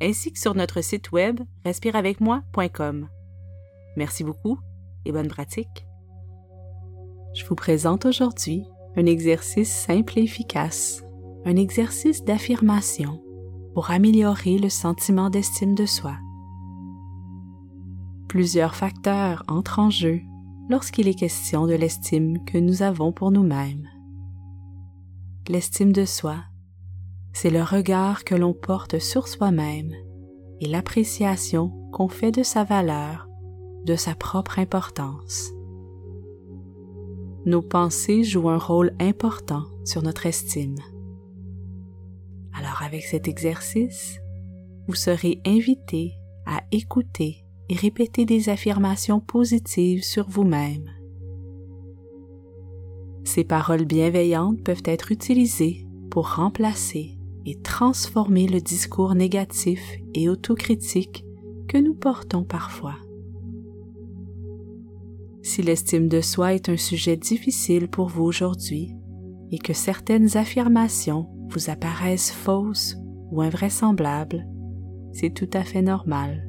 ainsi que sur notre site web respireavecmoi.com. Merci beaucoup et bonne pratique. Je vous présente aujourd'hui un exercice simple et efficace, un exercice d'affirmation pour améliorer le sentiment d'estime de soi. Plusieurs facteurs entrent en jeu lorsqu'il est question de l'estime que nous avons pour nous-mêmes. L'estime de soi, c'est le regard que l'on porte sur soi-même et l'appréciation qu'on fait de sa valeur, de sa propre importance. Nos pensées jouent un rôle important sur notre estime. Alors avec cet exercice, vous serez invité à écouter et répéter des affirmations positives sur vous-même. Ces paroles bienveillantes peuvent être utilisées pour remplacer et transformer le discours négatif et autocritique que nous portons parfois. Si l'estime de soi est un sujet difficile pour vous aujourd'hui et que certaines affirmations vous apparaissent fausses ou invraisemblables, c'est tout à fait normal.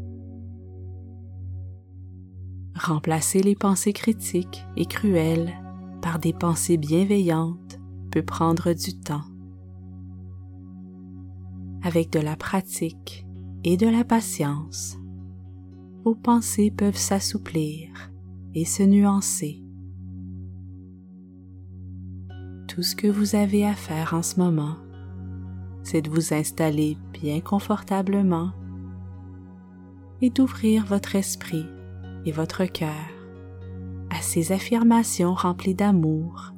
Remplacer les pensées critiques et cruelles par des pensées bienveillantes peut prendre du temps. Avec de la pratique et de la patience, vos pensées peuvent s'assouplir et se nuancer. Tout ce que vous avez à faire en ce moment, c'est de vous installer bien confortablement et d'ouvrir votre esprit et votre cœur à ces affirmations remplies d'amour,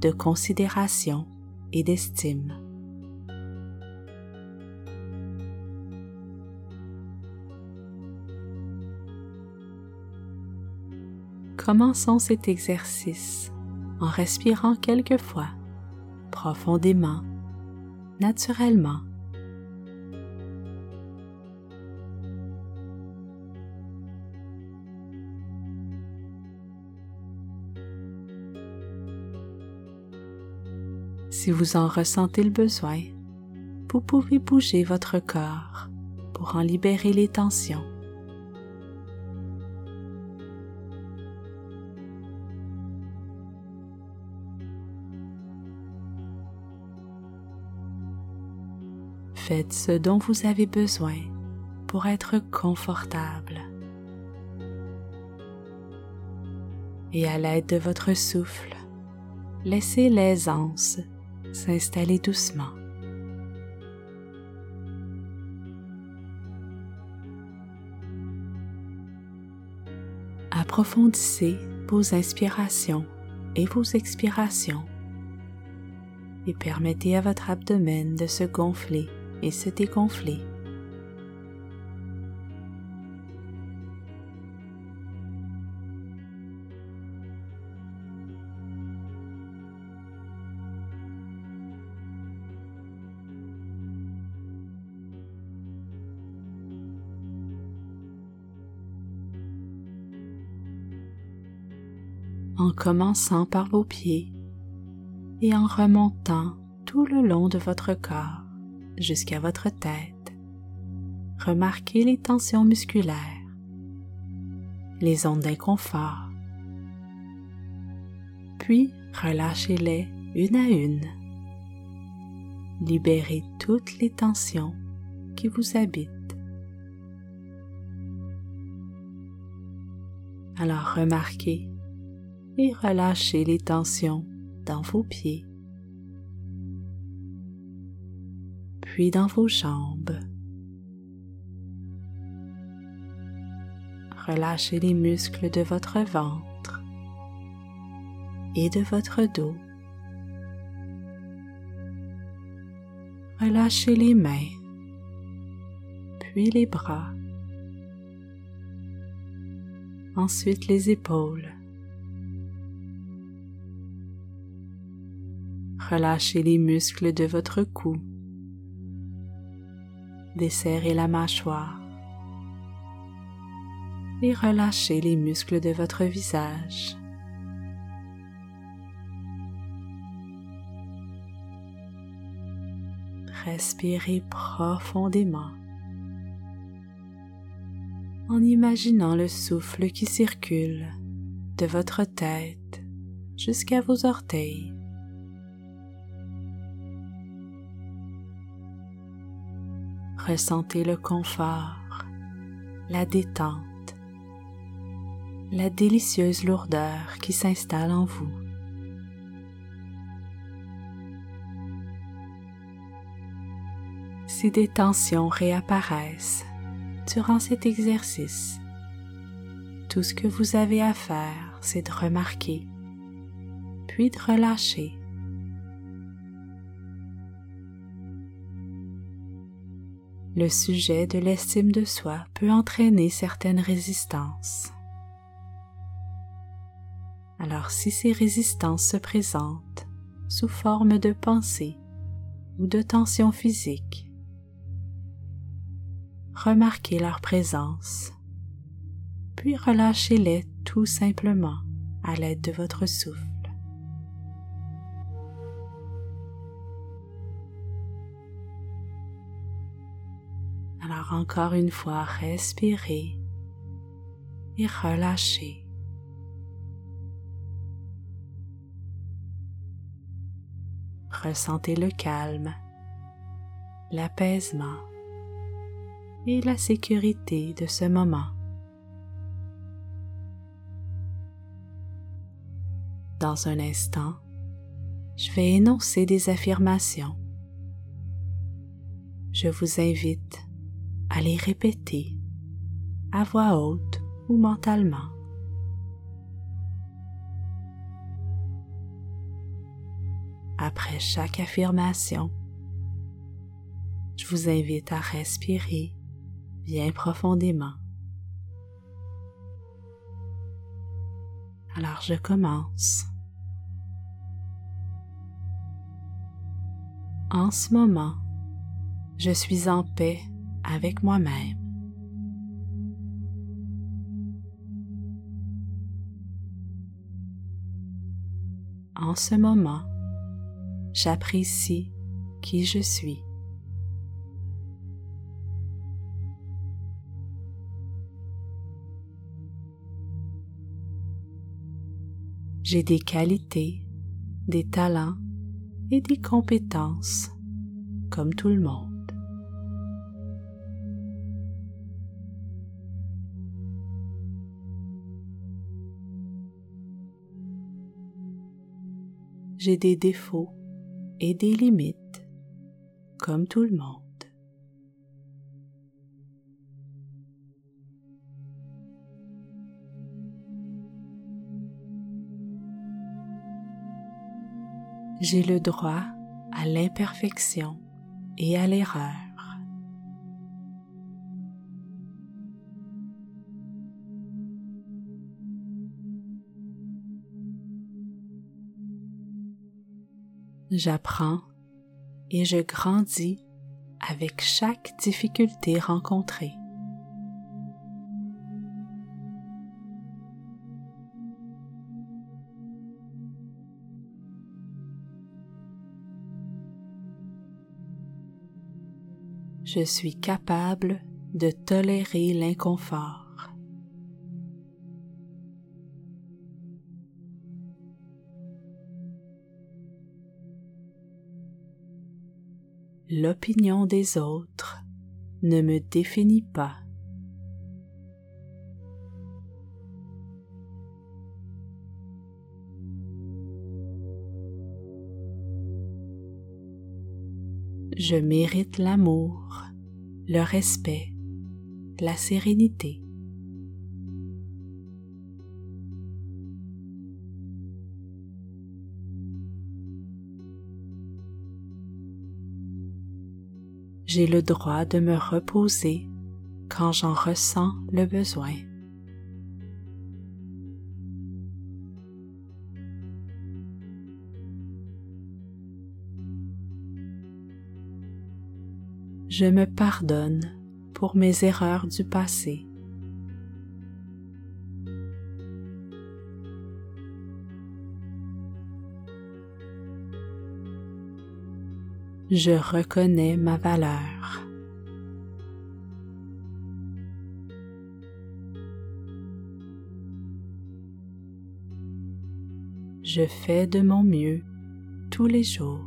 de considération et d'estime. Commençons cet exercice en respirant quelquefois, profondément, naturellement. Si vous en ressentez le besoin, vous pouvez bouger votre corps pour en libérer les tensions. Faites ce dont vous avez besoin pour être confortable. Et à l'aide de votre souffle, laissez l'aisance s'installer doucement. Approfondissez vos inspirations et vos expirations et permettez à votre abdomen de se gonfler et se dégonfler. en commençant par vos pieds et en remontant tout le long de votre corps jusqu'à votre tête. Remarquez les tensions musculaires, les ondes d'inconfort, puis relâchez-les une à une. Libérez toutes les tensions qui vous habitent. Alors remarquez et relâchez les tensions dans vos pieds puis dans vos jambes. Relâchez les muscles de votre ventre et de votre dos. Relâchez les mains, puis les bras Ensuite les épaules. Relâchez les muscles de votre cou. Desserrez la mâchoire. Et relâchez les muscles de votre visage. Respirez profondément en imaginant le souffle qui circule de votre tête jusqu'à vos orteils. Ressentez le confort, la détente, la délicieuse lourdeur qui s'installe en vous. Si des tensions réapparaissent durant cet exercice, tout ce que vous avez à faire, c'est de remarquer, puis de relâcher le sujet de l'estime de soi peut entraîner certaines résistances. Alors si ces résistances se présentent sous forme de pensée ou de tension physique, remarquez leur présence, puis relâchez-les tout simplement à l'aide de votre souffle. Encore une fois, respirez et relâchez. Ressentez le calme, l'apaisement et la sécurité de ce moment. Dans un instant, je vais énoncer des affirmations. Je vous invite à les répéter à voix haute ou mentalement. Après chaque affirmation, je vous invite à respirer bien profondément. Alors je commence. En ce moment, je suis en paix avec moi-même. En ce moment, j'apprécie qui je suis. J'ai des qualités, des talents et des compétences comme tout le monde. J'ai des défauts et des limites, comme tout le monde. J'ai le droit à l'imperfection et à l'erreur. J'apprends et je grandis avec chaque difficulté rencontrée. Je suis capable de tolérer l'inconfort. L'opinion des autres ne me définit pas. Je mérite l'amour, le respect, la sérénité. j'ai le droit de me reposer quand j'en ressens le besoin. Je me pardonne pour mes erreurs du passé. Je reconnais ma valeur. Je fais de mon mieux tous les jours.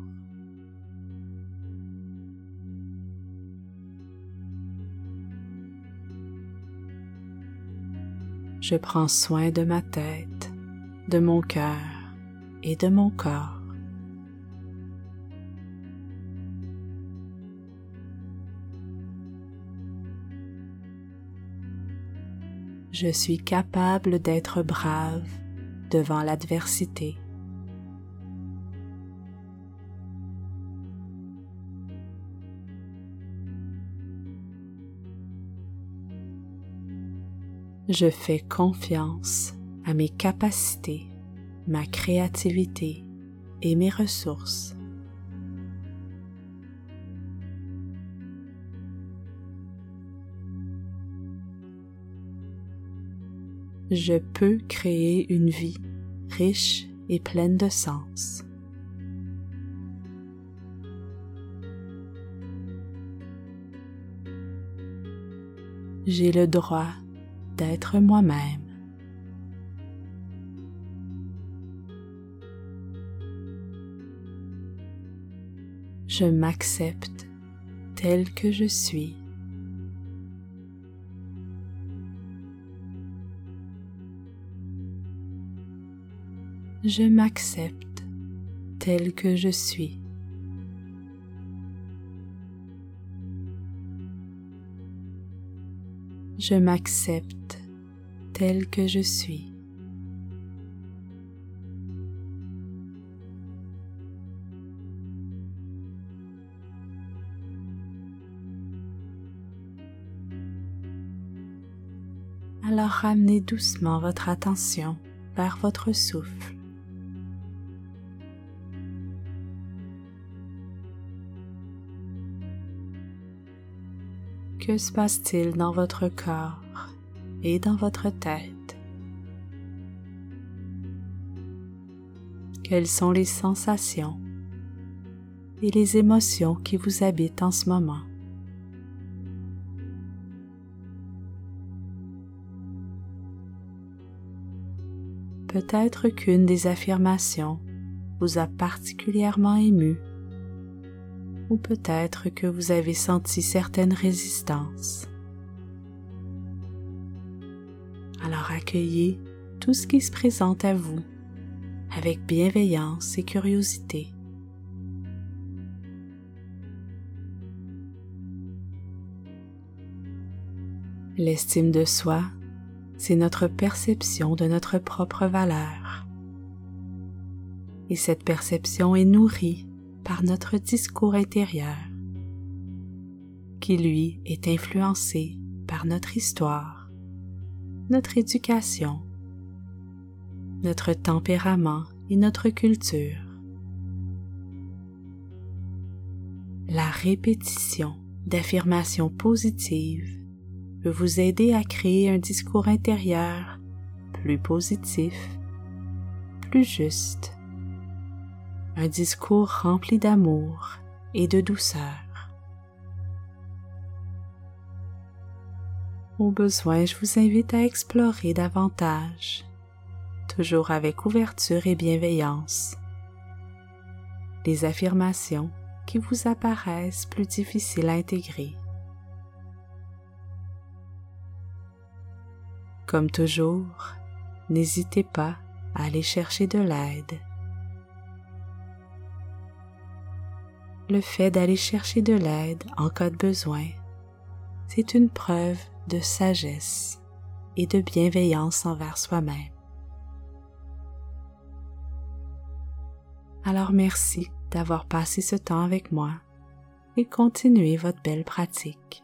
Je prends soin de ma tête, de mon cœur et de mon corps. Je suis capable d'être brave devant l'adversité. Je fais confiance à mes capacités, ma créativité et mes ressources. Je peux créer une vie riche et pleine de sens. J'ai le droit d'être moi-même. Je m'accepte tel que je suis. Je m'accepte tel que je suis. Je m'accepte tel que je suis. Alors ramenez doucement votre attention vers votre souffle. Que se passe-t-il dans votre corps et dans votre tête? Quelles sont les sensations et les émotions qui vous habitent en ce moment? Peut-être qu'une des affirmations vous a particulièrement ému ou peut-être que vous avez senti certaines résistances. Alors accueillez tout ce qui se présente à vous avec bienveillance et curiosité. L'estime de soi, c'est notre perception de notre propre valeur. Et cette perception est nourrie par notre discours intérieur, qui lui est influencé par notre histoire, notre éducation, notre tempérament et notre culture. La répétition d'affirmations positives peut vous aider à créer un discours intérieur plus positif, plus juste un discours rempli d'amour et de douceur. Au besoin, je vous invite à explorer davantage, toujours avec ouverture et bienveillance, les affirmations qui vous apparaissent plus difficiles à intégrer. Comme toujours, n'hésitez pas à aller chercher de l'aide le fait d'aller chercher de l'aide en cas de besoin, c'est une preuve de sagesse et de bienveillance envers soi-même. Alors merci d'avoir passé ce temps avec moi et continuez votre belle pratique.